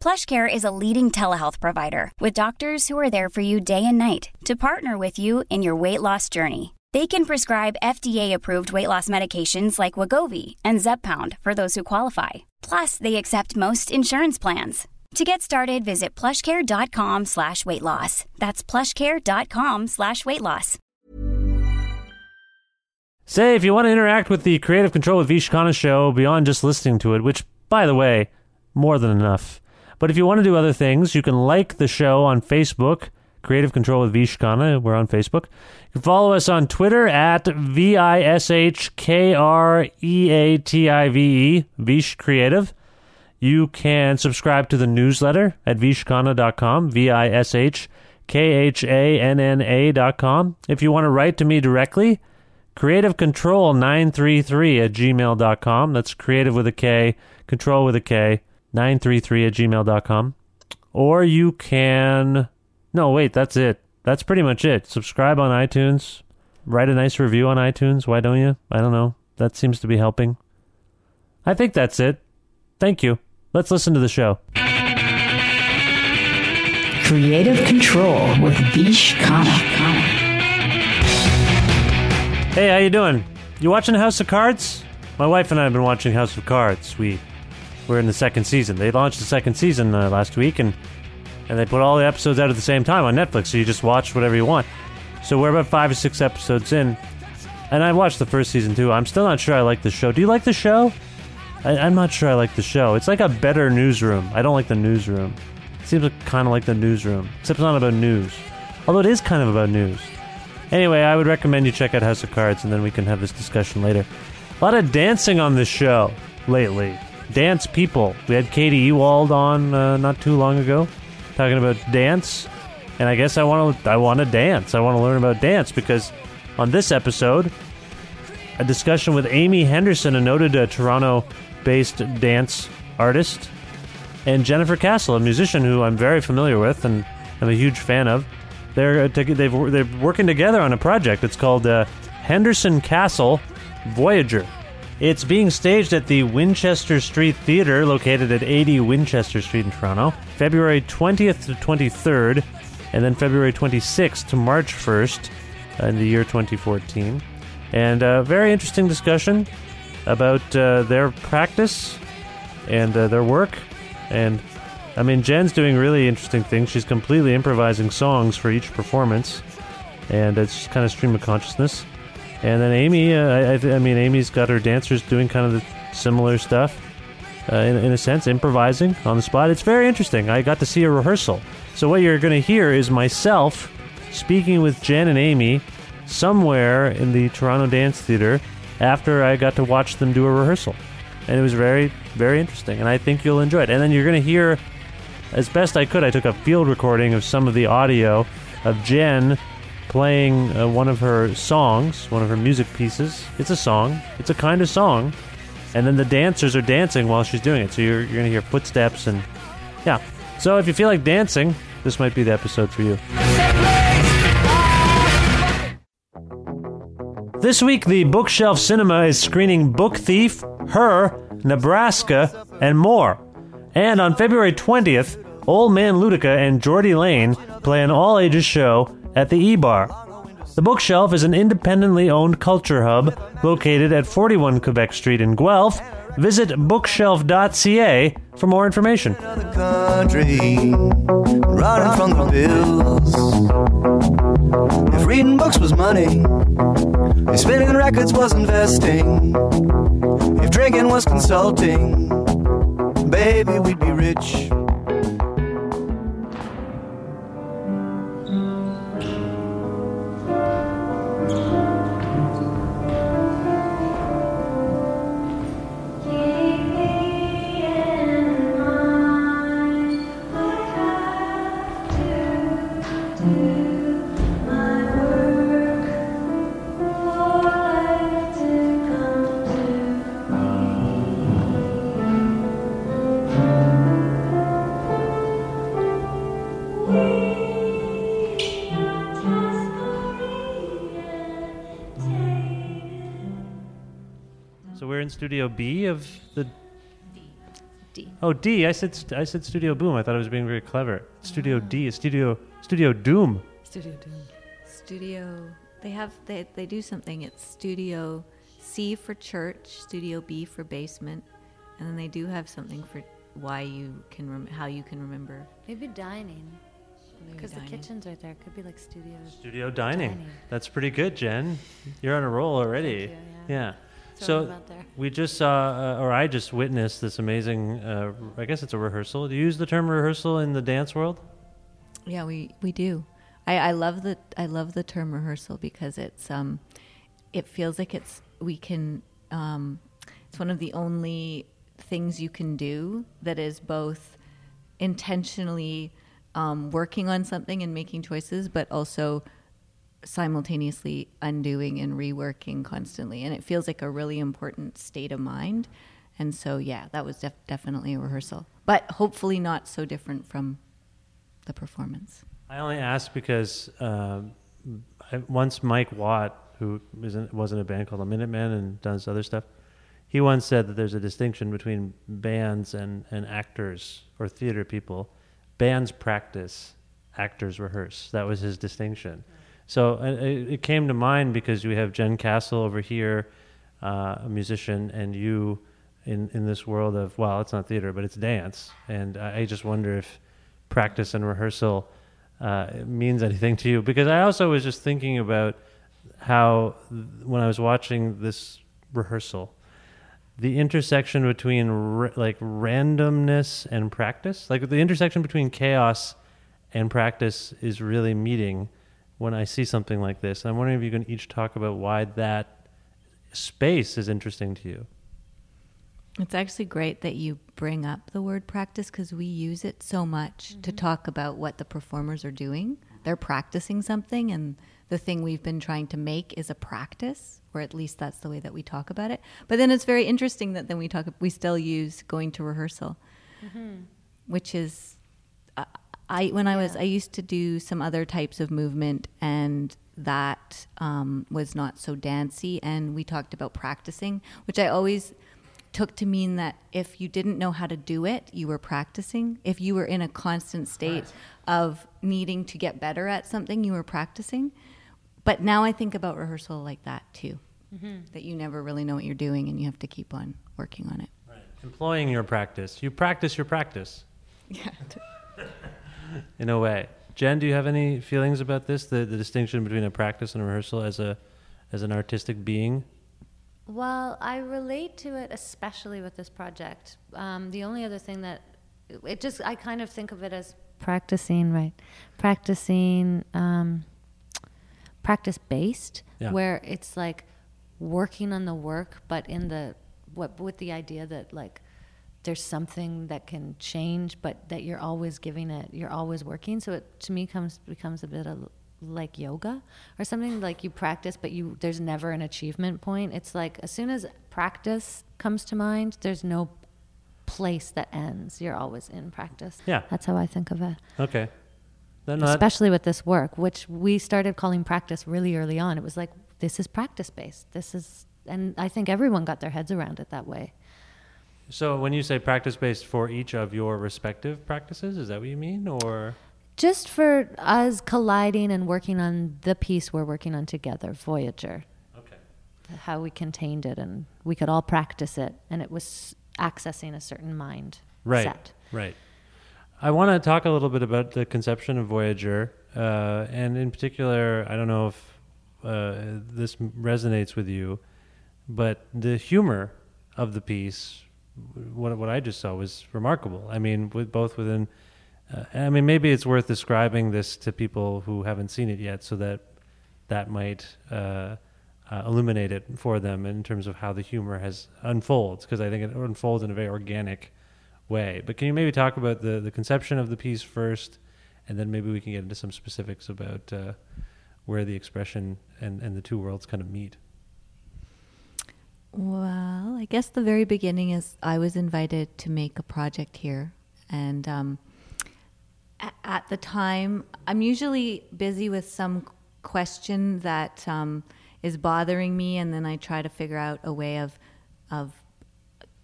PlushCare is a leading telehealth provider with doctors who are there for you day and night to partner with you in your weight loss journey. They can prescribe FDA-approved weight loss medications like Wegovy and Zepbound for those who qualify. Plus, they accept most insurance plans. To get started, visit plushcare.com slash weight loss. That's plushcare.com slash weight loss. Say, if you want to interact with the Creative Control with Vish Khanna show beyond just listening to it, which, by the way, more than enough. But if you want to do other things, you can like the show on Facebook, Creative Control with Vish Khanna. We're on Facebook. You can follow us on Twitter at V I S H K R E A T I V E, Vish Creative. You can subscribe to the newsletter at vishkhanna.com, V I S H K H A N N A.com. If you want to write to me directly, creative control 933 at gmail.com. That's creative with a K, control with a K, 933 at gmail.com. Or you can. No, wait, that's it. That's pretty much it. Subscribe on iTunes. Write a nice review on iTunes. Why don't you? I don't know. That seems to be helping. I think that's it. Thank you. Let's listen to the show. Creative Control with Vish Khanna. Hey, how you doing? You watching House of Cards? My wife and I have been watching House of Cards. We we're in the second season. They launched the second season uh, last week, and and they put all the episodes out at the same time on Netflix, so you just watch whatever you want. So we're about five or six episodes in, and I watched the first season too. I'm still not sure I like the show. Do you like the show? I, I'm not sure I like the show. It's like a better newsroom. I don't like the newsroom. It seems like, kind of like the newsroom, except it's not about news. Although it is kind of about news. Anyway, I would recommend you check out House of Cards, and then we can have this discussion later. A lot of dancing on this show lately. Dance people. We had Katie Ewald on uh, not too long ago, talking about dance, and I guess I want to I want to dance. I want to learn about dance because on this episode, a discussion with Amy Henderson, a noted uh, Toronto-based dance artist, and Jennifer Castle, a musician who I'm very familiar with and I'm a huge fan of. They're uh, they've they're working together on a project. It's called uh, Henderson Castle Voyager. It's being staged at the Winchester Street Theatre, located at 80 Winchester Street in Toronto, February 20th to 23rd, and then February 26th to March 1st uh, in the year 2014. And a very interesting discussion about uh, their practice and uh, their work. And I mean, Jen's doing really interesting things. She's completely improvising songs for each performance, and it's just kind of stream of consciousness. And then Amy, uh, I, I, mean, Amy's got her dancers doing kind of the similar stuff, uh, in, in a sense, improvising on the spot. It's very interesting. I got to see a rehearsal. So what you're going to hear is myself speaking with Jen and Amy somewhere in the Toronto Dance Theater after I got to watch them do a rehearsal. And it was very, very interesting. And I think you'll enjoy it. And then you're going to hear, as best I could, I took a field recording of some of the audio of Jen playing uh, one of her songs, one of her music pieces. It's a song, it's a kind of song. And then the dancers are dancing while she's doing it. So you're, you're going to hear footsteps and, yeah. So if you feel like dancing, this might be the episode for you. This week, the Bookshelf Cinema is screening Book Thief, Her, Nebraska, and more. And on February 20th, Old Man Luedecke and Jordie Lane play an all ages show at the E Bar. The Bookshelf is an independently owned culture hub located at 41 Quebec Street in Guelph Visit bookshelf.ca for more information. If reading books was money, if spinning records was investing, if drinking was consulting, baby, we'd be rich. In Studio B of the. D. Oh D! I said st- I said Studio Boom. I thought I was being very clever. Studio mm. D Studio Studio Doom. Studio Doom. Studio. They have they they do something. It's Studio C for church, Studio B for basement, and then they do have something for why you can rem- how you can remember. Maybe dining. Because the kitchen's right there. Could be like studio. Studio Dining. Dining. That's pretty good, Jen. You're on a roll already. Thank you, yeah. Throw So them there. we just saw, uh, or I just witnessed this amazing. Uh, I guess it's a rehearsal. Do you use the term rehearsal in the dance world? Yeah, we we do. I, I love the I love the term rehearsal because it's um, it feels like it's we can um, it's one of the only things you can do that is both intentionally um, working on something and making choices, but also simultaneously undoing and reworking constantly. And it feels like a really important state of mind. And so, yeah, that was def- definitely a rehearsal, but hopefully not so different from the performance. I only ask because um, I, once Mike Watt, who in, was in a band called the Minutemen and does other stuff, he once said that there's a distinction between bands and, and actors or theater people. Bands practice, actors rehearse. That was his distinction. So it, it came to mind because we have Jen Castle over here, uh, a musician, and you in, in this world of, well, it's not theater, but it's dance. And I, I just wonder if practice and rehearsal uh, means anything to you. Because I also was just thinking about how, when I was watching this rehearsal, the intersection between like randomness and practice, like the intersection between chaos and practice is really meeting when I see something like this. I'm wondering if you can each talk about why that space is interesting to you. It's actually great that you bring up the word practice because we use it so much to mm-hmm. talk about what the performers are doing. They're practicing something, and the thing we've been trying to make is a practice, or at least that's the way that we talk about it. But then it's very interesting that then we talk, we still use going to rehearsal, mm-hmm. which is I when I was I used to do some other types of movement and that um, was not so dancey and we talked about practicing which I always took to mean that if you didn't know how to do it you were practicing. If you were in a constant state of needing to get better at something you were practicing. But now I think about rehearsal like that too. That you never really know what you're doing and you have to keep on working on it. Employing your practice. You practice your practice. yeah in a way. Jen, do you have any feelings about this? The the distinction between a practice and a rehearsal as a as an artistic being? Well, I relate to it, especially with this project. Um, the only other thing that it just I kind of think of it as practicing, right? Practicing, um, practice based, Yeah. where it's like working on the work, but in the what with the idea that like there's something that can change, but that you're always giving it, you're always working. So it to me comes becomes a bit of like yoga or something like you practice, but you there's never an achievement point. It's like as soon as practice comes to mind, there's no place that ends. You're always in practice. Yeah. that's how I think of it. Okay. Then that- Especially with this work, which we started calling practice really early on. It was like this is practice based. This is, and I think everyone got their heads around it that way. So when you say practice based for each of your respective practices, is that what you mean? Or just for us colliding and working on the piece we're working on together, Voyager. Okay. how we contained it and we could all practice it and it was accessing a certain mind right set. right i want to talk a little bit about the conception of voyager uh, and in particular i don't know if uh, this resonates with you but the humor of the piece what, what i just saw was remarkable i mean with both within uh, i mean maybe it's worth describing this to people who haven't seen it yet so that that might uh, uh, illuminate it for them in terms of how the humor has unfolds because I think it unfolds in a very organic way. But can you maybe talk about the the conception of the piece first, and then maybe we can get into some specifics about uh, where the expression and and the two worlds kind of meet. Well, I guess the very beginning is I was invited to make a project here, and um, at the time, I'm usually busy with some question that um, is bothering me, and then I try to figure out a way of of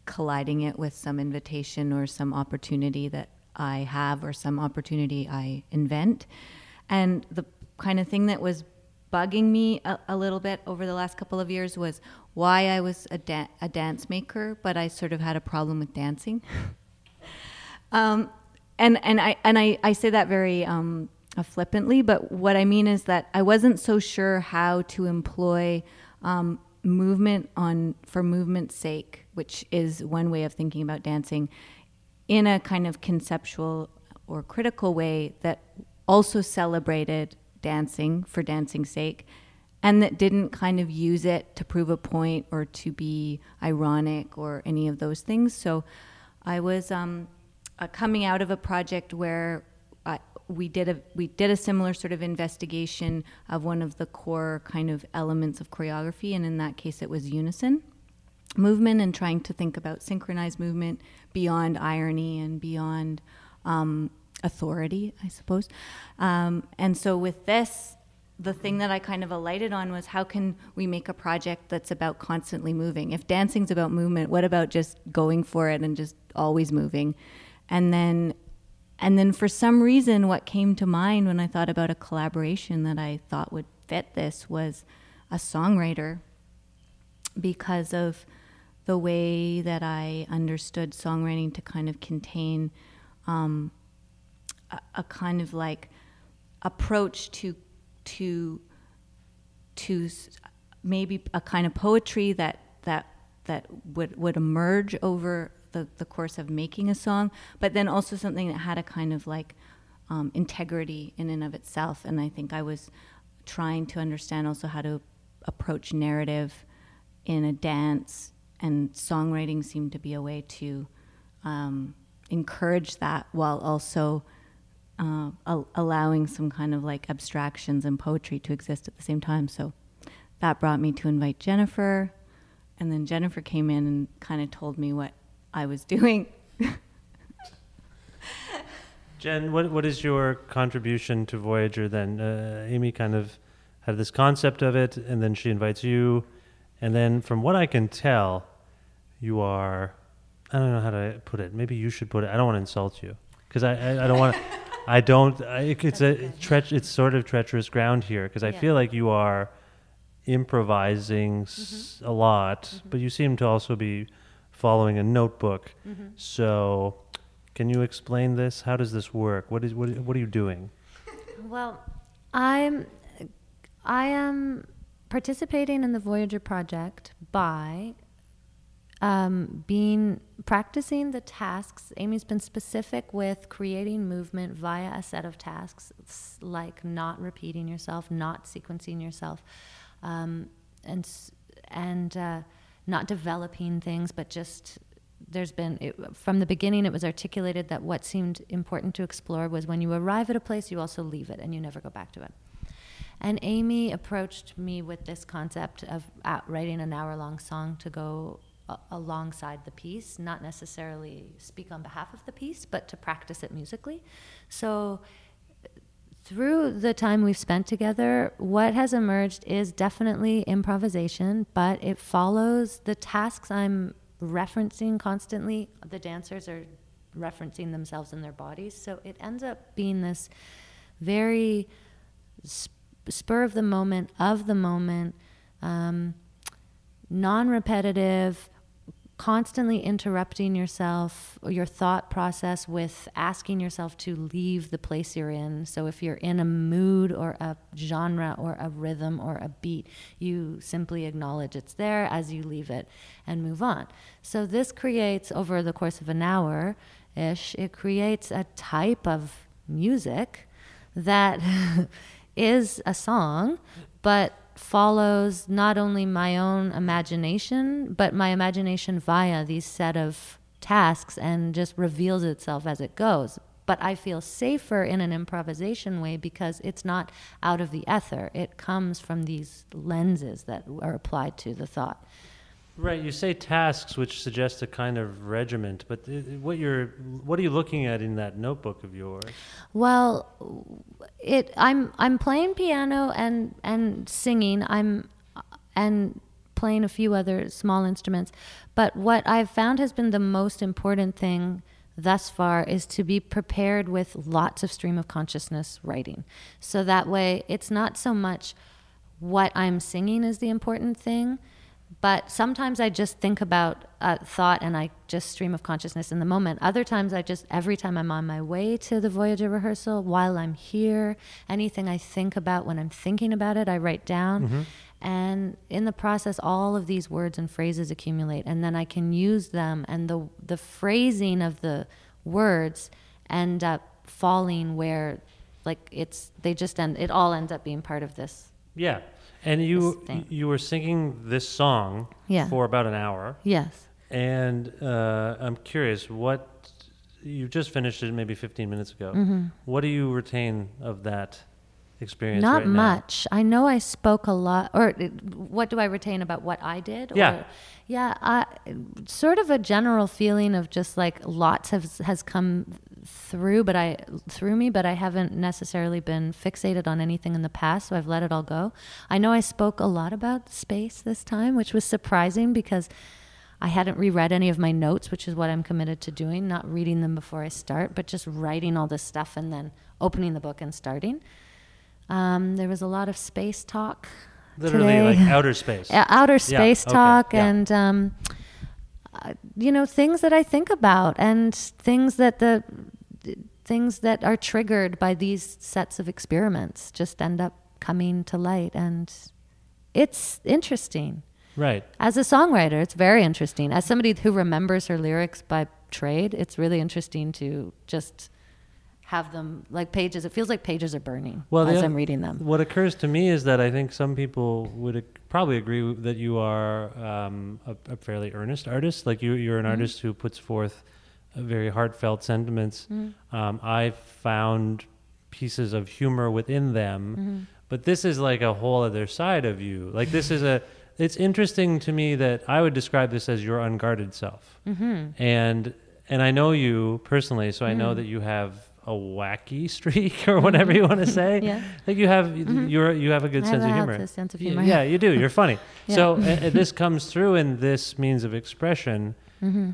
colliding it with some invitation or some opportunity that I have or some opportunity I invent. And the kind of thing that was bugging me a, a little bit over the last couple of years was why I was a, da- a dance maker, but I sort of had a problem with dancing. um, and and I and I, I say that very um, uh, flippantly, but what I mean is that I wasn't so sure how to employ um, movement on for movement's sake, which is one way of thinking about dancing, in a kind of conceptual or critical way that also celebrated dancing for dancing's sake and that didn't kind of use it to prove a point or to be ironic or any of those things. So I was um, uh, coming out of a project where uh, we did a we did a similar sort of investigation of one of the core kind of elements of choreography, and in that case, it was unison movement and trying to think about synchronized movement beyond irony and beyond um, authority, I suppose. Um, and so with this, the thing that I kind of alighted on was how can we make a project that's about constantly moving? If dancing's about movement, what about just going for it and just always moving? And then and then for some reason what came to mind when I thought about a collaboration that I thought would fit this was a songwriter because of the way that I understood songwriting to kind of contain um, a, a, kind of like approach to to to maybe a kind of poetry that that that would would emerge over the, the course of making a song, but then also something that had a kind of like um, integrity in and of itself. And I think I was trying to understand also how to approach narrative in a dance, and songwriting seemed to be a way to um, encourage that while also uh, al- allowing some kind of like abstractions and poetry to exist at the same time. So that brought me to invite Jennifer. And then Jennifer came in and kind of told me what I was doing. Jen, what what is your contribution to Voyager then? Uh, Amy kind of had this concept of it, and then she invites you, and then from what I can tell, you are I don't know how to put it. Maybe you should put it. I don't want to insult you because I, I, I don't want to. I don't. I, it's a treach. It's sort of treacherous ground here because I Yeah. feel like you are improvising mm-hmm. s- a lot, mm-hmm. but you seem to also be following a notebook. Mm-hmm. So, can you explain this? How does this work? What is what? What are you doing? Well, I'm I am participating in the Voyager project by um, being practicing the tasks. Amy's been specific with creating movement via a set of tasks, like not repeating yourself, not sequencing yourself, um, and and uh, not developing things, but just there's been it, from the beginning it was articulated that what seemed important to explore was when you arrive at a place you also leave it and you never go back to it and amy approached me with this concept of writing an hour long song to go alongside the piece not necessarily speak on behalf of the piece but to practice it musically so through the time we've spent together, what has emerged is definitely improvisation, but it follows the tasks I'm referencing constantly. The dancers are referencing themselves in their bodies. So it ends up being this very sp- spur of the moment, of the moment, um, non-repetitive constantly interrupting yourself your thought process with asking yourself to leave the place you're in. So if you're in a mood or a genre or a rhythm or a beat, you simply acknowledge it's there as you leave it and move on. So this creates over the course of an hour ish, it creates a type of music that is a song, but follows not only my own imagination, but my imagination via these set of tasks and just reveals itself as it goes. But I feel safer in an improvisation way because it's not out of the ether. It comes from these lenses that are applied to the thought. Right, you say tasks, which suggests a kind of regiment, but what you're, what are you looking at in that notebook of yours? Well, it I'm I'm playing piano and and singing. I'm and playing a few other small instruments. But what I've found has been the most important thing thus far is to be prepared with lots of stream of consciousness writing. So that way it's not so much what I'm singing is the important thing, but sometimes I just think about a thought and I just stream of consciousness in the moment. Other times I just, every time I'm on my way to the Voyager rehearsal, while I'm here, anything I think about when I'm thinking about it, I write down. Mm-hmm. And in the process, all of these words and phrases accumulate, and then I can use them, and the the phrasing of the words end up falling where, like it's they just end. It all ends up being part of this. Yeah, and you you were singing this song Yeah. for about an hour, Yes. and uh, I'm curious what you just finished it maybe 15 minutes ago. Mm-hmm. What do you retain of that experience? Not right much. I know I spoke a lot, or what do I retain about what I did? Yeah. Or, yeah. I, sort of a general feeling of just like lots has has come through, but I through me, but I haven't necessarily been fixated on anything in the past, so I've let it all go. I know I spoke a lot about space this time, which was surprising because. I hadn't reread any of my notes, which is what I'm committed to doing, not reading them before I start, but just writing all this stuff and then opening the book and starting. Um, there was a lot of space talk. Literally, today. like outer space. Outer space okay, talk yeah. and um, uh, you know things that I think about and things that the things that are triggered by these sets of experiments just end up coming to light and it's interesting. Right. As a songwriter, it's very interesting. As somebody who remembers her lyrics by trade, it's really interesting to just have them like pages. It feels like pages are burning Well, as the- I'm reading them. What occurs to me is that I think some people would probably agree that you are um, a, a fairly earnest artist. Like you, you're an Mm-hmm. artist who puts forth very heartfelt sentiments. Mm-hmm. Um, I've found pieces of humor within them, Mm-hmm. but this is like a whole other side of you. Like this is a. It's interesting to me that I would describe this as your unguarded self, mm-hmm. and and I know you personally, so I Mm-hmm. know that you have a wacky streak or whatever you want to say. Yeah. Like you have you're you have a good I sense of humor. sense of humor. Yeah, you do. You're funny. Yeah. So uh, uh, this comes through in this means of expression. Mm-hmm.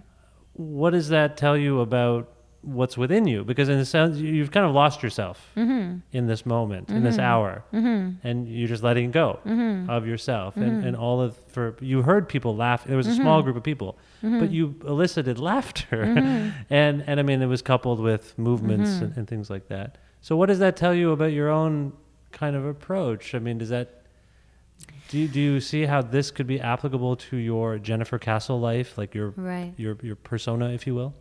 What does that tell you about what's within you? Because in a sense, you- you've kind of lost yourself Mm-hmm. in this moment, in this hour, and you're just letting go Mm-hmm. of yourself and, and all of for you heard people laugh. There was a Mm-hmm. small group of people, but you elicited laughter, Mm-hmm. and and I mean it was coupled with movements and, and things like that. So what does that tell you about your own kind of approach? I mean, does that do you, do you see how this could be applicable to your Jennifer Castle life, like your Right. your your persona, if you will?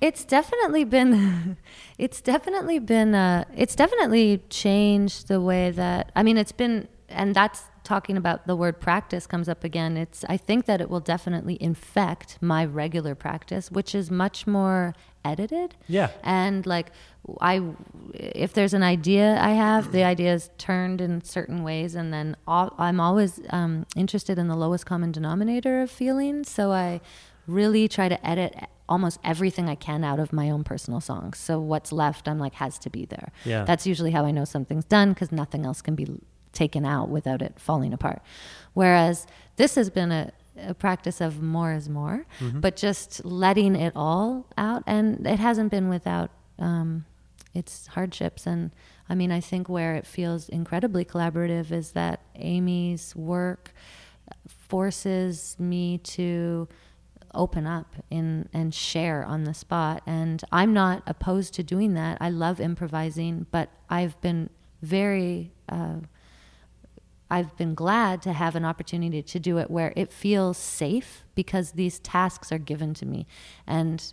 It's definitely been, it's definitely been, uh, it's definitely changed the way that, I mean, it's been, and that's talking about the word practice comes up again. It's, I think that it will definitely infect my regular practice, which is much more edited. Yeah. And like, I, if there's an idea I have, the idea is turned in certain ways, and then all, I'm always um, interested in the lowest common denominator of feelings. So I really try to edit almost everything I can out of my own personal songs. So what's left, I'm like, has to be there. Yeah. That's usually how I know something's done because nothing else can be taken out without it falling apart. Whereas this has been a, a practice of more is more, but just letting it all out. And it hasn't been without um, its hardships. And I mean, I think where it feels incredibly collaborative is that Amy's work forces me to open up in and share on the spot and i'm not opposed to doing that i love improvising but i've been very uh, i've been glad to have an opportunity to do it where it feels safe because these tasks are given to me and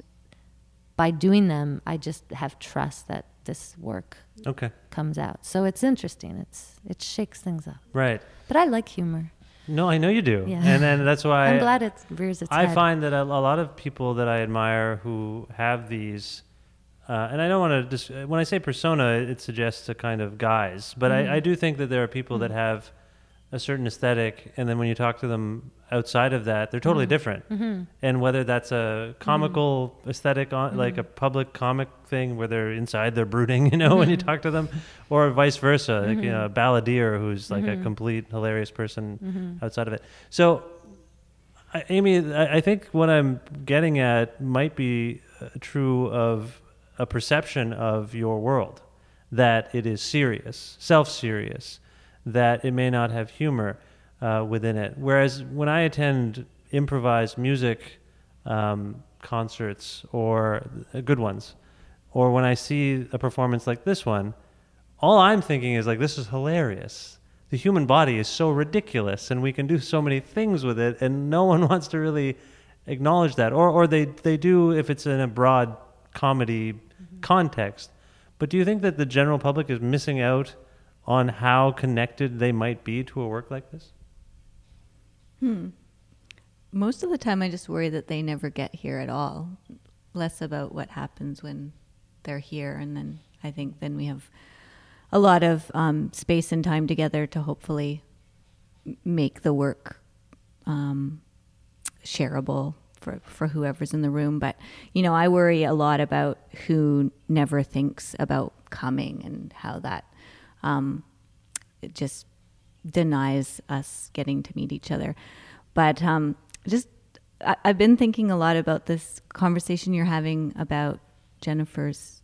by doing them i just have trust that this work Okay. comes out so it's interesting it's it shakes things up Right. but i like humor No, I know you do. Yeah. And then that's why i'm glad it rears its I head find that a, a lot of people that I admire who have these, uh, and I don't want to just when I say persona, it suggests a kind of guise, but Mm-hmm. I, I do think that there are people that have a certain aesthetic, and then when you talk to them outside of that, they're Mm-hmm. totally different. Mm-hmm. And whether that's a comical mm-hmm. aesthetic, on, mm-hmm. like a public comic thing where they're inside, they're brooding, you know, when you talk to them, or vice versa, like you know, a balladeer who's like a complete hilarious person outside of it. So I- Amy, I I think what I'm getting at might be uh, true of a perception of your world that it is serious, self serious, that it may not have humor uh, within it. Whereas when I attend improvised music um, concerts or uh, good ones, or when I see a performance like this one, all I'm thinking is like, this is hilarious. The human body is so ridiculous, and we can do so many things with it, and no one wants to really acknowledge that, or or they they do if it's in a broad comedy context. But do you think that the general public is missing out on how connected they might be to a work like this? Most of the time, I just worry that they never get here at all. Less about what happens when they're here, and then I think then we have a lot of um, space and time together to hopefully make the work um, shareable for for whoever's in the room. But you know, I worry a lot about who never thinks about coming and how that um, it just denies us getting to meet each other. But um, just I, I've been thinking a lot about this conversation you're having about Jennifer's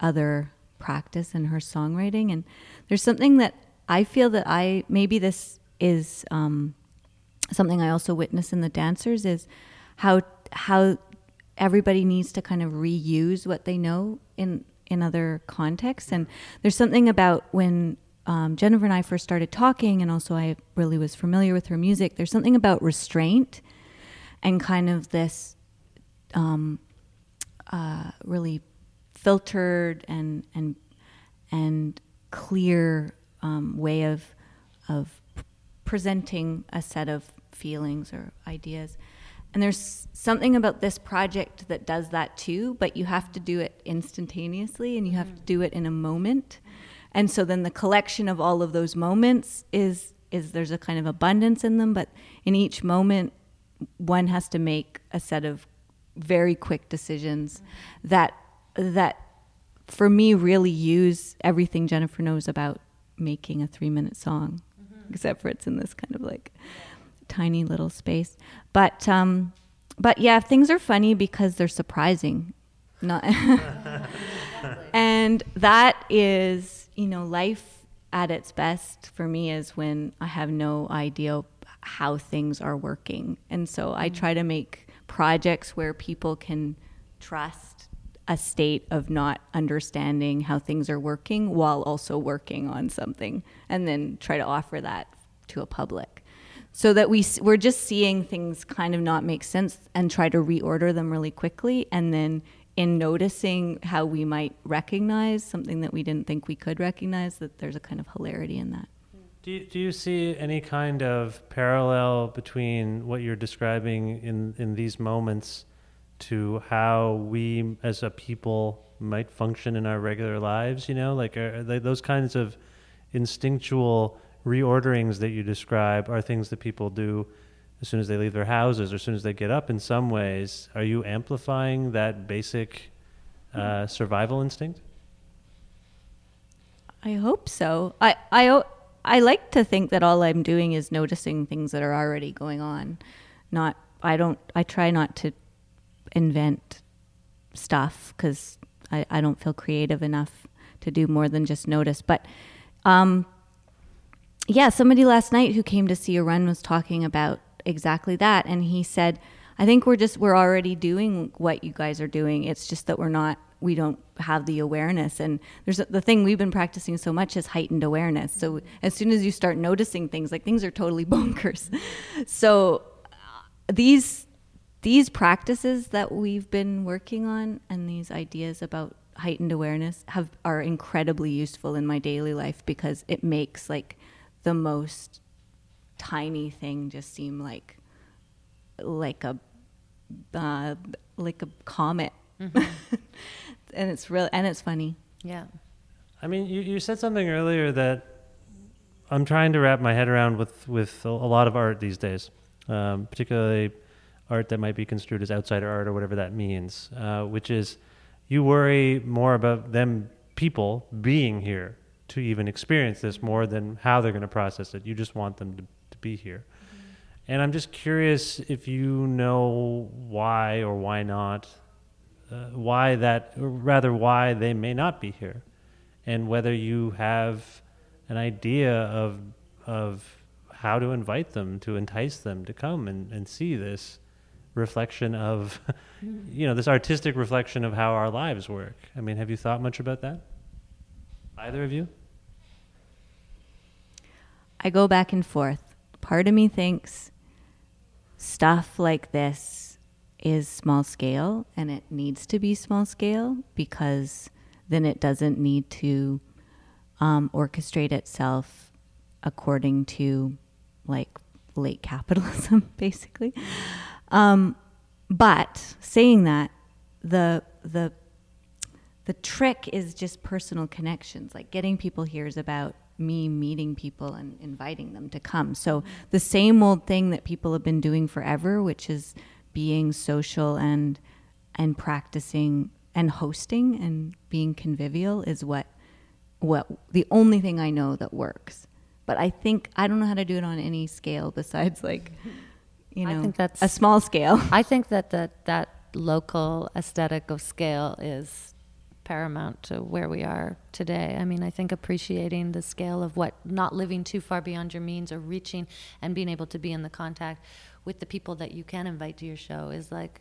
other practice and her songwriting, and there's something that I feel that I maybe this is um, something I also witness in the dancers is how how everybody needs to kind of reuse what they know in in other contexts. And there's something about when um, Jennifer and I first started talking, and also I really was familiar with her music. There's something about restraint and kind of this um, uh, really filtered and and and clear um, way of of presenting a set of feelings or ideas. And there's something about this project that does that too, but you have to do it instantaneously and you have to do it in a moment. And so then the collection of all of those moments is is there's a kind of abundance in them, but in each moment one has to make a set of very quick decisions that that for me really use everything Jennifer knows about making a 3-minute song mm-hmm. except for it's in this kind of like tiny little space. But um, but yeah, things are funny because they're surprising. Not and that is, you know, life at its best for me is when I have no idea how things are working. And so I try to make projects where people can trust a state of not understanding how things are working while also working on something and then try to offer that to a public so that we we're just seeing things kind of not make sense and try to reorder them really quickly and then in noticing how we might recognize something that we didn't think we could recognize that there's a kind of hilarity in that Do you, do you see any kind of parallel between what you're describing in, in these moments to how we as a people might function in our regular lives? You know, like are, are those kinds of instinctual reorderings that you describe are things that people do as soon as they leave their houses or as soon as they get up in some ways. Are you amplifying that basic uh, survival instinct? I hope so. I, I, I like to think that all I'm doing is noticing things that are already going on. Not, I don't, I try not to invent stuff because I, I don't feel creative enough to do more than just notice. But um, yeah, somebody last night who came to see a run was talking about exactly that, and he said, "I think we're just we're already doing what you guys are doing. It's just that we're not." We don't have the awareness, and there's the thing we've been practicing so much is heightened awareness. So as soon as you start noticing things, like things are totally bonkers. So uh, these these practices that we've been working on and these ideas about heightened awareness have are incredibly useful in my daily life because it makes like the most tiny thing just seem like like a uh, like a comet. And it's real and it's funny. Yeah. I mean, you, you said something earlier that I'm trying to wrap my head around with, with a, a lot of art these days, um, particularly art that might be construed as outsider art or whatever that means, uh, which is you worry more about them, people, being here to even experience this more than how they're going to process it. You just want them to, to be here. And I'm just curious if you know why or why not, uh, why that, or rather, why they may not be here, and whether you have an idea of of how to invite them, to entice them to come and, and see this reflection of, you know, this artistic reflection of how our lives work. I mean, have you thought much about that? Either of you? I go back and forth. Part of me thinks stuff like this is small scale and it needs to be small scale because then it doesn't need to um, orchestrate itself according to like late capitalism, basically. Um, but saying that, the the the trick is just personal connections. Like getting people here is about me meeting people and inviting them to come. So the same old thing that people have been doing forever, which is being social and and practicing and hosting and being convivial is what what the only thing I know that works. But I think I don't know how to do it on any scale besides like you know I think that's- a small scale. I think that that that local aesthetic of scale is paramount to where we are today. I mean, I think appreciating the scale of what not living too far beyond your means or reaching and being able to be in the contact with the people that you can invite to your show is like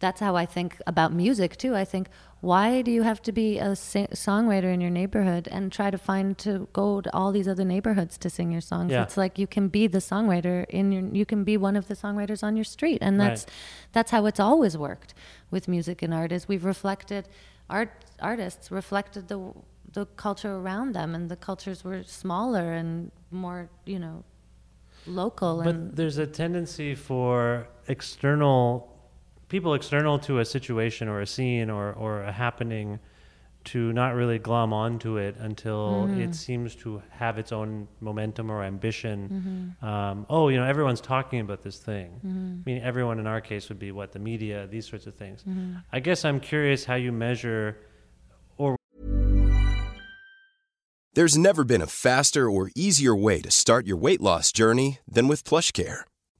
that's how I think about music too. I think why do you have to be a sing- songwriter in your neighborhood and try to find to go to all these other neighborhoods to sing your songs? Yeah. It's like you can be the songwriter in your you can be one of the songwriters on your street and that's Right. that's how it's always worked with music and art is we've reflected art artists reflected the the culture around them and the cultures were smaller and more, you know, local But there's a tendency for external people external to a situation or a scene or, or a happening to not really glom onto it until Mm-hmm. it seems to have its own momentum or ambition. Um, oh, you know, everyone's talking about this thing. Mm-hmm. I mean, everyone in our case would be what the media, these sorts of things. I guess I'm curious how you measure or. There's never been a faster or easier way to start your weight loss journey than with PlushCare.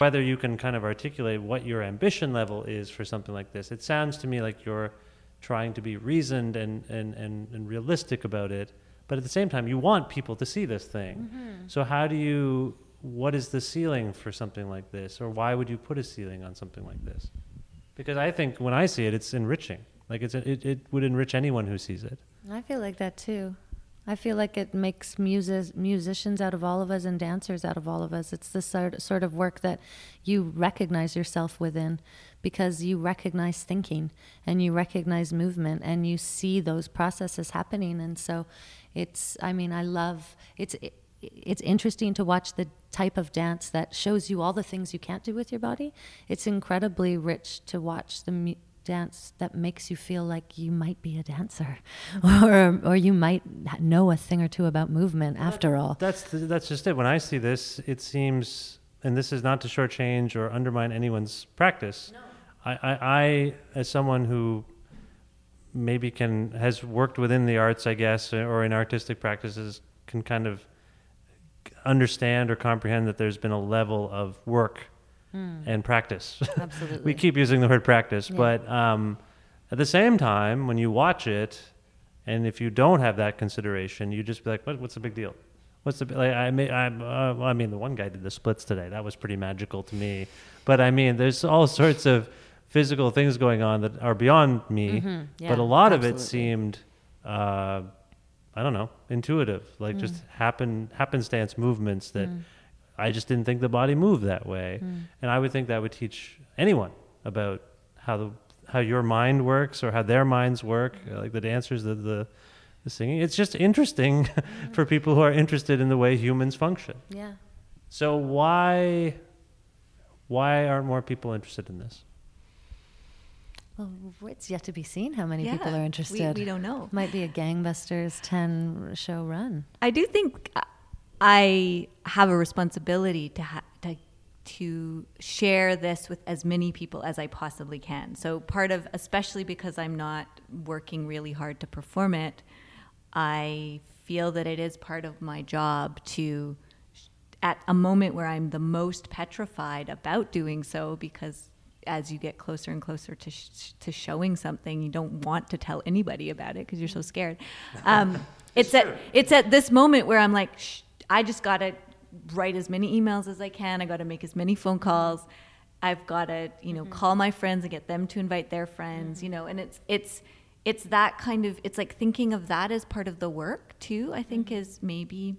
Whether you can kind of articulate what your ambition level is for something like this. It sounds to me like you're trying to be reasoned and, and, and, and realistic about it, but at the same time, you want people to see this thing. Mm-hmm. So, how do you, what is the ceiling for something like this, or why would you put a ceiling on something like this? Because I think when I see it, it's enriching. Like it's, it, it would enrich anyone who sees it. I feel like that too. I feel like it makes muses, musicians out of all of us and dancers out of all of us. It's the sort, sort of work that you recognize yourself within because you recognize thinking and you recognize movement and you see those processes happening. And so it's, I mean, I love, it's, it, it's interesting to watch the type of dance that shows you all the things you can't do with your body. It's incredibly rich to watch the dance that makes you feel like you might be a dancer, or or you might know a thing or two about movement. After all, That's th- that's just it. When I see this, it seems, and this is not to shortchange or undermine anyone's practice. I, I, I, as someone who maybe can has worked within the arts, I guess, uh, or in artistic practices, can kind of understand or comprehend that there's been a level of work and practice. Absolutely. we keep using the word practice, Yeah. but um, at the same time, when you watch it, and if you don't have that consideration, you just be like, what, "What's the big deal? What's the like?" I mean, I, uh, well, I mean, the one guy did the splits today. That was pretty magical to me. But I mean, there's all sorts of physical things going on that are beyond me. Mhm. but a lot of it seemed, uh, I don't know, intuitive, like Mm. just happen happenstance movements that. I just didn't think the body moved that way, Mm. and I would think that would teach anyone about how the how your mind works or how their minds work, hmm. like the dancers, the the, the singing. It's just interesting hmm. for people who are interested in the way humans function. yeah. So why why aren't more people interested in this? Well, it's yet to be seen how many Yeah, people are we- interested. we don't know. Might be a gangbusters ten show run. I do think uh, I have a responsibility to ha- to to share this with as many people as I possibly can. So part of especially because I'm not working really hard to perform it, I feel that it is part of my job to at a moment where I'm the most petrified about doing so because as you get closer and closer to sh- to showing something, you don't want to tell anybody about it because you're so scared. Um, it's at it's at this moment where I'm like, Shh, I just gotta write as many emails as I can. I gotta make as many phone calls. I've gotta you know call my friends and get them to invite their friends. You know, and it's it's it's that kind of it's like thinking of that as part of the work too. I think is maybe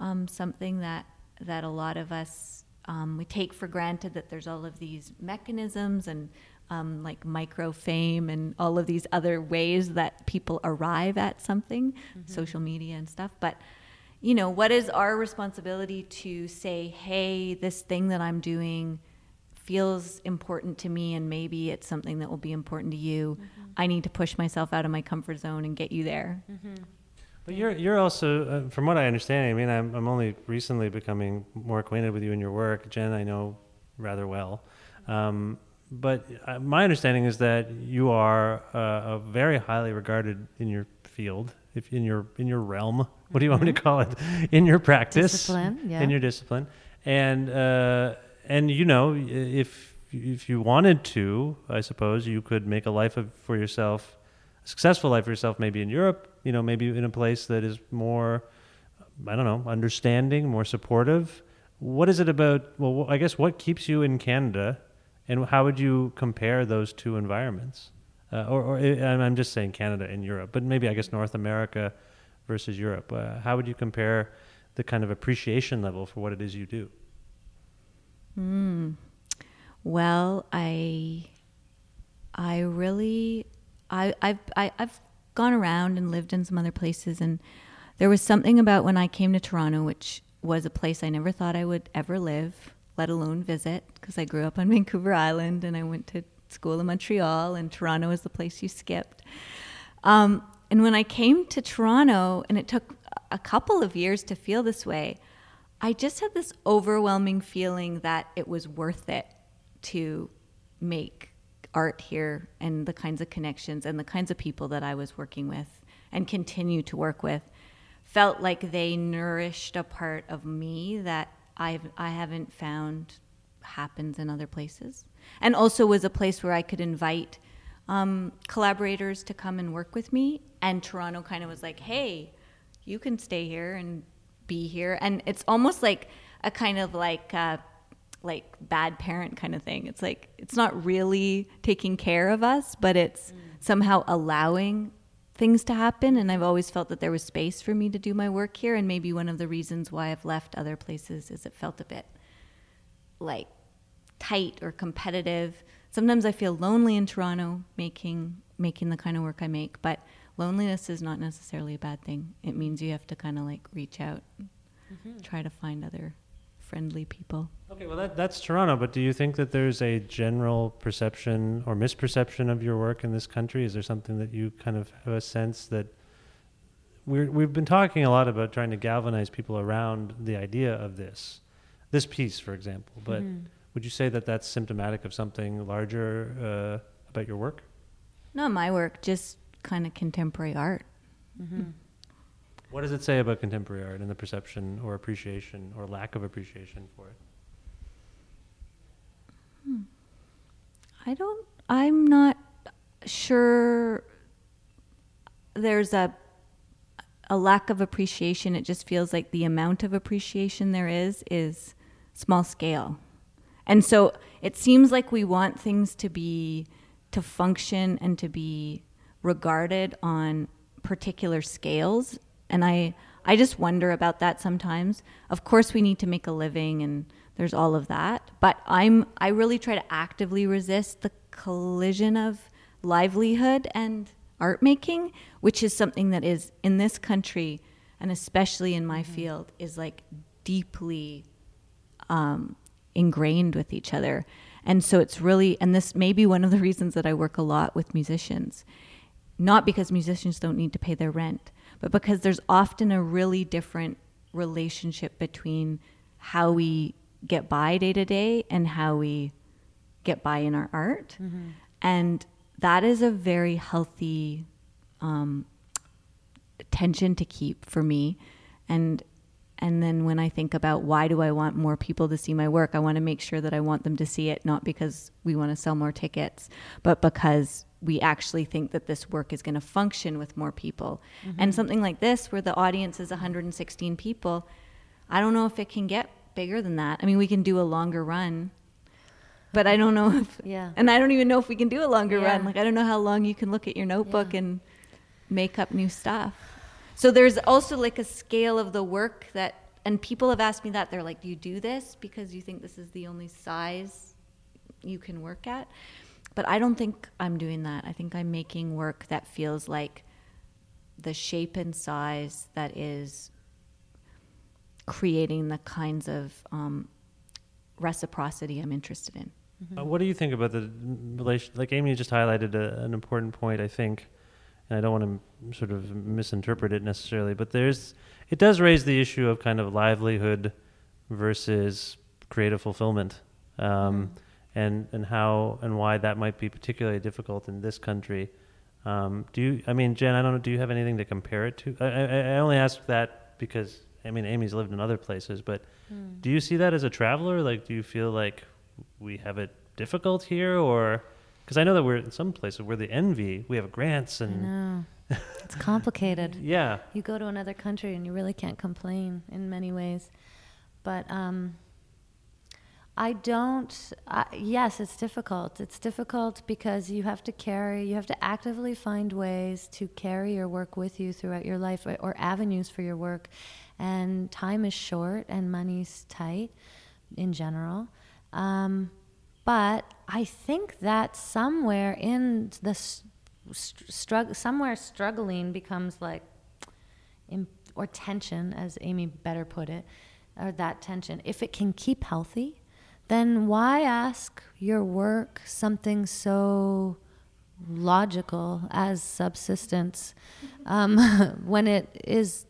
um, something that that a lot of us um, we take for granted that there's all of these mechanisms and um, like micro fame and all of these other ways that people arrive at something, social media and stuff. But you know, what is our responsibility to say, hey, this thing that I'm doing feels important to me and maybe it's something that will be important to you. I need to push myself out of my comfort zone and get you there. But you're you're also, uh, from what I understand, I mean, I'm I'm only recently becoming more acquainted with you and your work. Jen, I know rather well, um, but uh, my understanding is that you are uh, a very highly regarded in your field, if in your in your realm. What do you want me to call it? In your practice, Discipline, yeah. in your discipline, and uh, and you know, if if you wanted to, I suppose you could make a life of, for yourself a successful life for yourself, maybe in Europe, you know, maybe in a place that is more, I don't know, understanding, more supportive. What is it about? Well, I guess what keeps you in Canada, and how would you compare those two environments? Uh, or, or and I'm just saying Canada and Europe, but maybe I guess North America versus Europe. Uh, how would you compare the kind of appreciation level for what it is you do? Well, I I really I I've I, I've gone around and lived in some other places and there was something about when I came to Toronto which was a place I never thought I would ever live, let alone visit because I grew up on Vancouver Island and I went to school in Montreal and Toronto is the place you skipped. Um, and when I came to Toronto, and it took a couple of years to feel this way, I just had this overwhelming feeling that it was worth it to make art here and the kinds of connections and the kinds of people that I was working with and continue to work with felt like they nourished a part of me that I've, I haven't found happens in other places. And also was a place where I could invite um, collaborators to come and work with me. And Toronto kind of was like, hey, you can stay here and be here. And it's almost like a kind of like, uh, like bad parent kind of thing. It's like, it's not really taking care of us, but it's somehow allowing things to happen and I've always felt that there was space for me to do my work here and maybe one of the reasons why I've left other places is it felt a bit like tight or competitive. Sometimes I feel lonely in Toronto making making the kind of work I make, but loneliness is not necessarily a bad thing. It means you have to kind of like reach out, Mm-hmm. try to find other friendly people. Okay, well that that's Toronto, but do you think that there's a general perception or misperception of your work in this country? Is there something that you kind of have a sense that we're we've been talking a lot about trying to galvanize people around the idea of this, this piece, for example. But would you say that that's symptomatic of something larger uh, about your work? Not my work, just kind of contemporary art. Mm-hmm. Hmm. What does it say about contemporary art and the perception or appreciation or lack of appreciation for it? Hmm. I don't. I'm not sure. There's a a lack of appreciation. It just feels like the amount of appreciation there is is small scale, and so it seems like we want things to be to function and to be regarded on particular scales. And I I just wonder about that sometimes. Of course, we need to make a living and there's all of that but i'm i really try to actively resist the collision of livelihood and art making which is something that is in this country and especially in my field is like deeply um, ingrained with each other and so it's really and this may be one of the reasons that i work a lot with musicians not because musicians don't need to pay their rent but because there's often a really different relationship between how we get by day to day and how we get by in our art. And that is a very healthy um, tension to keep for me. And and then when I think about why do I want more people to see my work, I want to make sure that I want them to see it not because we want to sell more tickets, but because we actually think that this work is going to function with more people. Mm-hmm. And something like this, where the audience is 116 people, I don't know if it can get bigger than that. I mean, we can do a longer run, but I don't know if, Yeah. and I don't even know if we can do a longer Yeah. run. Like, I don't know how long you can look at your notebook and make up new stuff. So there's also like a scale of the work that, and people have asked me that. They're like, do you do this because you think this is the only size you can work at? But I don't think I'm doing that. I think I'm making work that feels like the shape and size that is creating the kinds of um, reciprocity I'm interested in. Uh, what do you think about the relation? Like Amy just highlighted a, an important point, I think, and I don't want to sort of misinterpret it necessarily, but there's it does raise the issue of kind of livelihood versus creative fulfillment, um, and and how and why that might be particularly difficult in this country. Um, do you? I mean, Jen, I don't know. Do you have anything to compare it to? I, I, I only ask that because I mean, Amy's lived in other places, but do you see that as a traveler? Like, do you feel like we have it difficult here, or because I know that we're in some places we're the envy. We have grants and it's complicated. yeah, You go to another country and you really can't complain in many ways. But um, I don't, I yes, it's difficult. It's difficult because you have to carry, you have to actively find ways to carry your work with you throughout your life or, or avenues for your work. And time is short and money's tight in general. Um, but I think that somewhere in the struggle, somewhere struggling becomes like or tension, as Amy better put it, or that tension. If it can keep healthy, then why ask your work something so logical as subsistence um, when it is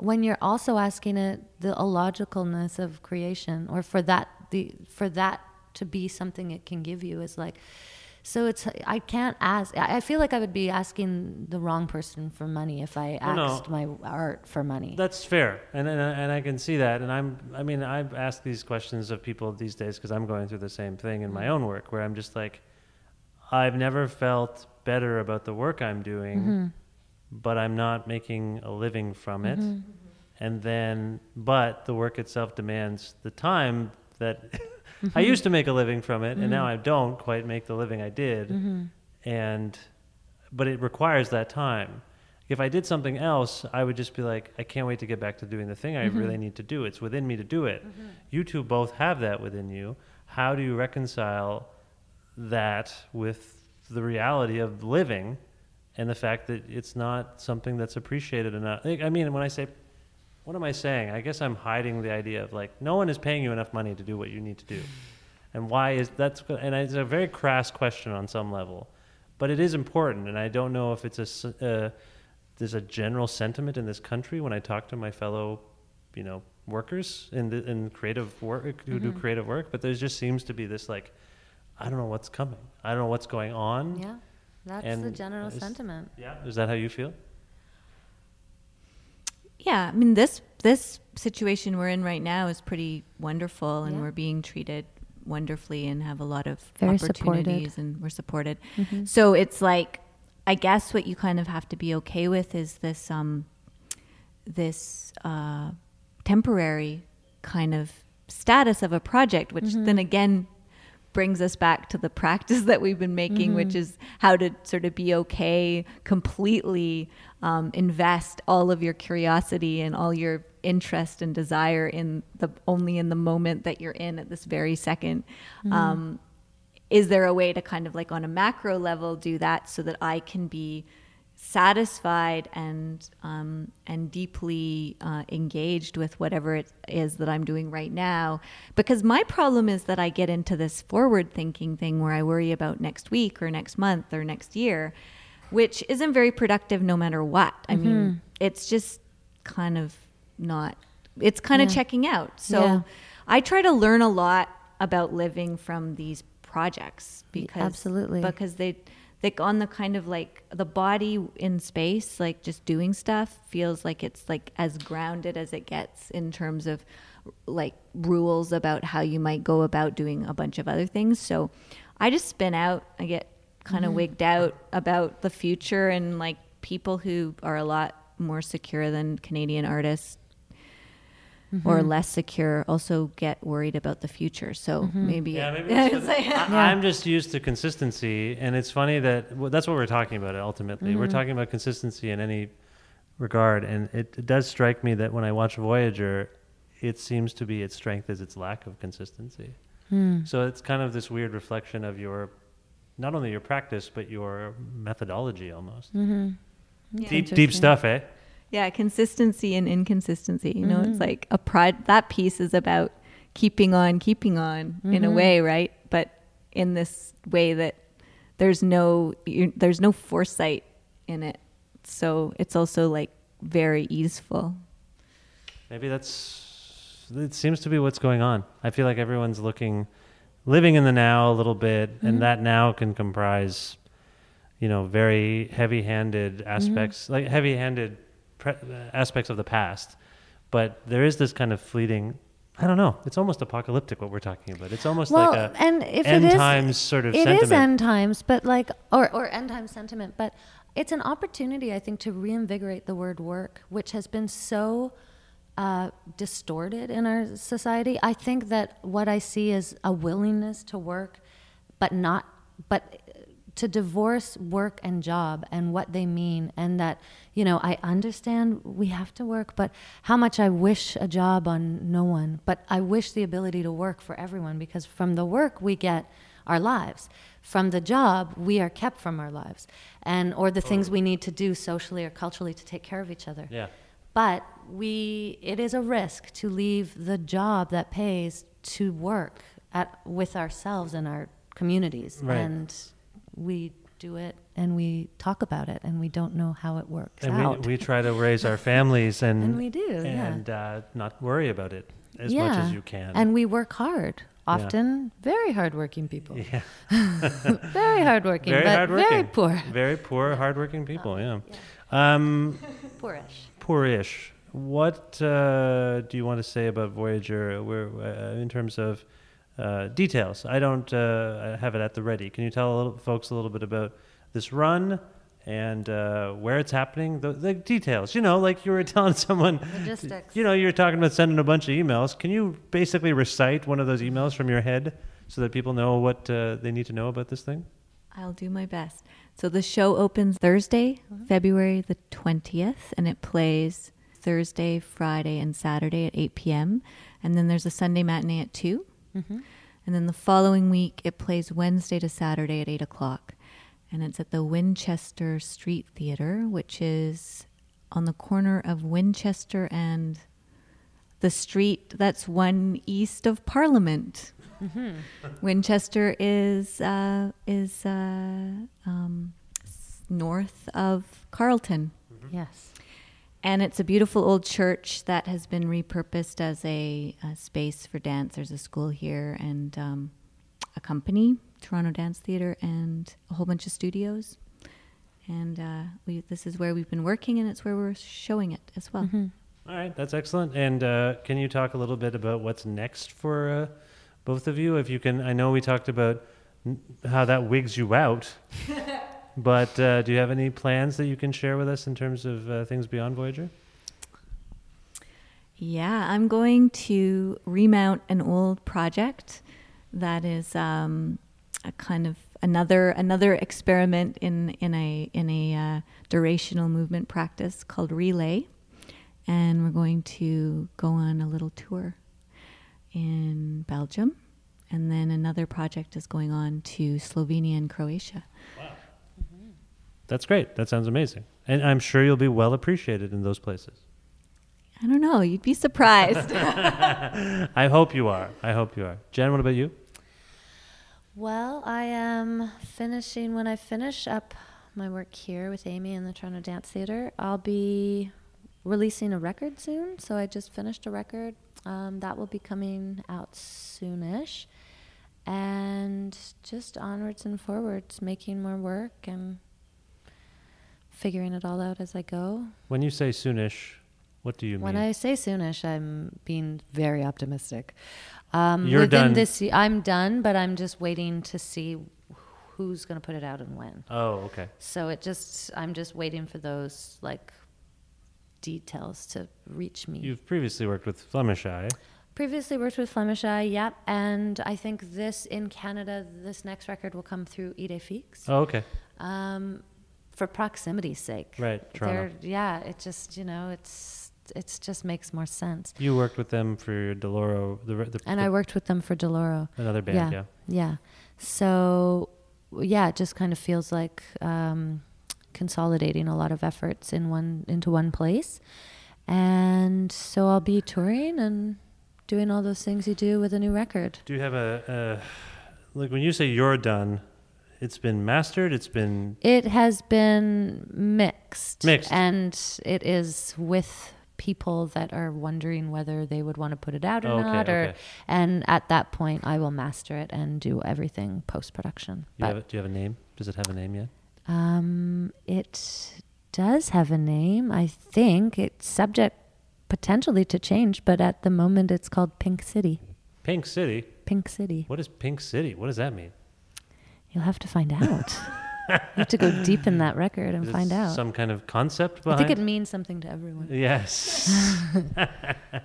when you're also asking it the illogicalness of creation or for that the for that to be something it can give you is like so it's i can't ask i feel like i would be asking the wrong person for money if i Oh, no. asked my art for money that's fair, and and, and I can see that. And I'm, I mean, I've asked these questions of people these days because I'm going through the same thing in my mm-hmm. own work, where I'm just like, I've never felt better about the work I'm doing, mm-hmm. but I'm not making a living from it. Mm-hmm. And then, but the work itself demands the time that I used to make a living from it, and now mm-hmm. I don't quite make the living I did. Mm-hmm. And, but it requires that time. If I did something else, I would just be like, I can't wait to get back to doing the thing I Mm-hmm. really need to do. It's within me to do it. Mm-hmm. You two both have that within you. How do you reconcile that with the reality of living and the fact that it's not something that's appreciated enough? I mean, when I say, what am I saying? I guess I'm hiding the idea of like, no one is paying you enough money to do what you need to do. And why is that's and it's a very crass question on some level, but it is important. And I don't know if it's a uh, there's a general sentiment in this country when I talk to my fellow, you know, workers in the in creative work who do creative work. But there just seems to be this like, I don't know what's coming. I don't know what's going on. Yeah, that's the general is- sentiment. Yeah, is that how you feel? Yeah, I mean this this situation we're in right now is pretty wonderful, and Yeah. we're being treated wonderfully and have a lot of Very supported. Mm-hmm. opportunities, and we're supported. So it's like, I guess what you kind of have to be okay with is this um, this uh, temporary kind of status of a project, which Mm-hmm. then again brings us back to the practice that we've been making, which Mm-hmm. is how to sort of be okay, completely um, invest all of your curiosity and all your interest and desire in the only in the moment that you're in at this very 2nd Um, is there a way to kind of like on a macro level do that so that I can be satisfied and um, and deeply uh, engaged with whatever it is that I'm doing right now. Because my problem is that I get into this forward thinking thing where I worry about next week or next month or next year, which isn't very productive no matter what. I mean, it's just kind of not. It's kind of checking out. So Yeah. I try to learn a lot about living from these projects because absolutely. because they they on the kind of like the body in space like just doing stuff feels like it's like as grounded as it gets in terms of like rules about how you might go about doing a bunch of other things. So i just spin out. I get kind of mm-hmm. wigged out about the future and like people who are a lot more secure than canadian artists or less secure also get worried about the future so maybe Yeah, maybe it's just- I, I'm just used to consistency, and it's funny that well, that's what we're talking about. Ultimately, Mm-hmm. we're talking about consistency in any regard, and it, it does strike me that when I watch Voyager, it seems to be its strength is its lack of consistency. Hmm. So it's kind of this weird reflection of your, not only your practice but your methodology almost. Mm-hmm. Deep, deep stuff, eh? Yeah, consistency and inconsistency. You know, Mm-hmm. it's like a pride. That piece is about keeping on, keeping on in Mm-hmm. a way, right? But in this way that there's no there's no foresight in it. So it's also like very easeful. Maybe that's. It seems to be what's going on. I feel like everyone's looking, living in the now a little bit, Mm-hmm. and that now can comprise, you know, very heavy-handed Mm-hmm. aspects, like heavy-handed aspects of the past. But there is this kind of fleeting. I don't know. It's almost apocalyptic what we're talking about. It's almost well, like a and if end it is, times sort of it is sentiment. end times, but like or or end time sentiment, but it's an opportunity, I think, to reinvigorate the word work, which has been so uh, distorted in our society. I think that what I see is a willingness to work, but not but to divorce work and job and what they mean and that you know i understand we have to work but how much i wish a job on no one but i wish the ability to work for everyone because from the work we get our lives from the job we are kept from our lives and or the things we need to do socially or culturally to take care of each other Yeah. but we it is a risk to leave the job that pays to work at with ourselves and our communities Right. and we do it and we talk about it and we don't know how it works and out we, we try to raise our families and And we do, yeah. and uh, not worry about it as much as you can. and we work hard often very hardworking people yeah. very hardworking very but hardworking, very poor very poor, hardworking people. yeah. Um, poorish poorish. What uh, do you want to say about Voyager? Where, uh, in terms of uh, details, I don't uh, have it at the ready. Can you tell a little, folks a little bit about this run and uh, where it's happening? The, the details. You know, like you were telling someone. Logistics. You know, you were talking about sending a bunch of emails. Can you basically recite one of those emails from your head so that people know what uh, they need to know about this thing? I'll do my best. So the show opens Thursday, February the 20th, and it plays Thursday, Friday, and Saturday at 8 p.m. And then there's a Sunday matinee at 2. Mhm. And then the following week, it plays Wednesday to Saturday at 8 o'clock. And it's at the Winchester Street Theater, which is on the corner of Winchester and the street that's one east of Parliament. Mhm. Winchester is uh, is uh, um, north of Carlton. Yes. And it's a beautiful old church that has been repurposed as a, a space for dance. There's a school here and um, a company, Toronto Dance Theatre, and a whole bunch of studios. And uh, we, this is where we've been working, and it's where we're showing it as well. Mm-hmm. All right, that's excellent. And uh, can you talk a little bit about what's next for uh, both of you? If you can, I know we talked about n- how that wigs you out, but uh, do you have any plans that you can share with us in terms of uh, things beyond Voyager? Yeah, I'm going to remount an old project that is um, a kind of another another experiment in in a in a uh, durational movement practice called relay, and we're going to go on a little tour in Belgium, and then another project is going on to Slovenia and Croatia. That's great. That sounds amazing. And I'm sure you'll be well appreciated in those places. I don't know, you'd be surprised. I hope you are. I hope you are. Jen, what about you? Well, I am finishing when I finish up my work here with Amy in the Toronto Dance Theatre. I'll be releasing a record soon. So I just finished a record um, that will be coming out soonish, and just onwards and forwards, making more work and figuring it all out as I go. When you say soonish, what do you When mean? When I say soonish, I'm being very optimistic. Um, You're done. This, I'm done, but I'm just waiting to see who's going to put it out and when. Oh, okay. So it just, I'm just waiting for those like details to reach me. You've previously worked with Flemish Eye. Previously worked with Flemish Eye, yep, and I think this in Canada, this next record will come through Idée Fixe. Oh, okay. Um, for proximity's sake. Right, Toronto. They're- Yeah, it just you know it's it just makes more sense. You worked with them for Deloro, the, the And the- I worked with them for Deloro. Another band, yeah. Yeah. So, yeah, it just kind of feels like um, consolidating a lot of efforts in one into one place. And so I'll be touring and doing all those things you do with a new record. Do you have a, uh, like when you say you're done, it's been mastered, it's been It has been mixed. Mixed. And it is with people that are wondering whether they would want to put it out or Okay, not or okay. and at that point I will master it and do everything post production. you have, do you have a name? Does it have a name yet? Um, it does have a name. I think it's subject potentially to change, but at the moment it's called Pink City. Pink City. Pink City. What is Pink City? What does that mean? You'll have to find out. you have to go deep in that record and Is find out. Some kind of concept I think it means something to everyone. Yes.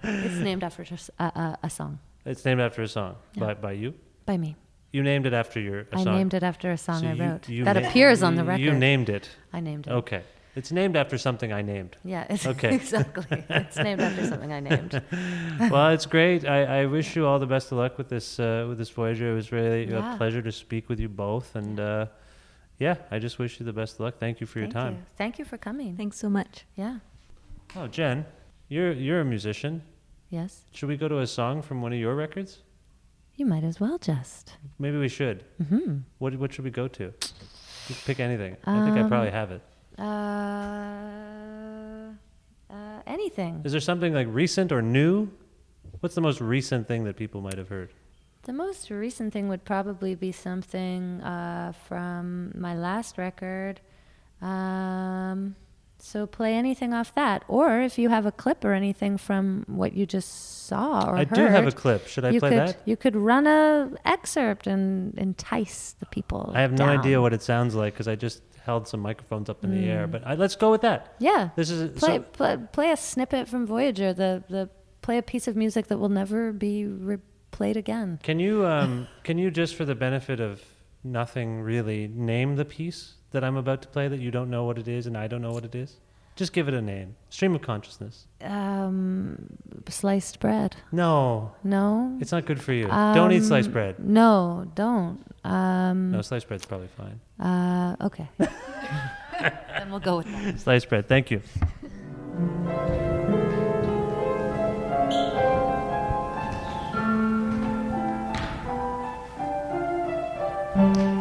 it's named after a song It's named after a song Yeah. by, by you. by me. You named it after your a I song. named it after a song So I wrote you that na- appears on the record. You named it. I named it. Okay. It's named after something I named. Yeah, it's Okay. exactly. It's named after something I named. well, it's great. I, I wish you all the best of luck with this uh, with this Voyager. It was really Yeah. a pleasure to speak with you both, and uh, yeah, I just wish you the best of luck. Thank you for your Thank time. you. Thank you for coming. Thanks so much. Yeah. Oh, Jen, you're you're a musician. Yes. Should we go to a song from one of your records? You might as well just. Maybe we should. Mm-hmm. What what should we go to? You pick anything. I think I Um, probably have it. Uh, uh, anything. Is there something like recent or new? What's the most recent thing that people might have heard? The most recent thing would probably be something uh, from my last record. Um, so play anything off that, or if you have a clip or anything from what you just saw or I heard. do have a clip. Should I you play could, that? You could run a excerpt and entice the people. I have no idea what it sounds like because I just held some microphones up in the air. Mm. But I, let's go with that. Yeah. This is play, so, play play a snippet from Voyager. The the play a piece of music that will never be replayed again. Can you um, can you just for the benefit of nothing really name the piece that I'm about to play that you don't know what it is and I don't know what it is? Just give it a name. Stream of consciousness. Um, sliced bread. No. No. It's not good for you. Um, don't eat um, sliced bread. No, don't. Um, no, sliced bread's probably fine. Uh, okay. then we'll go with that. Sliced bread. Thank you.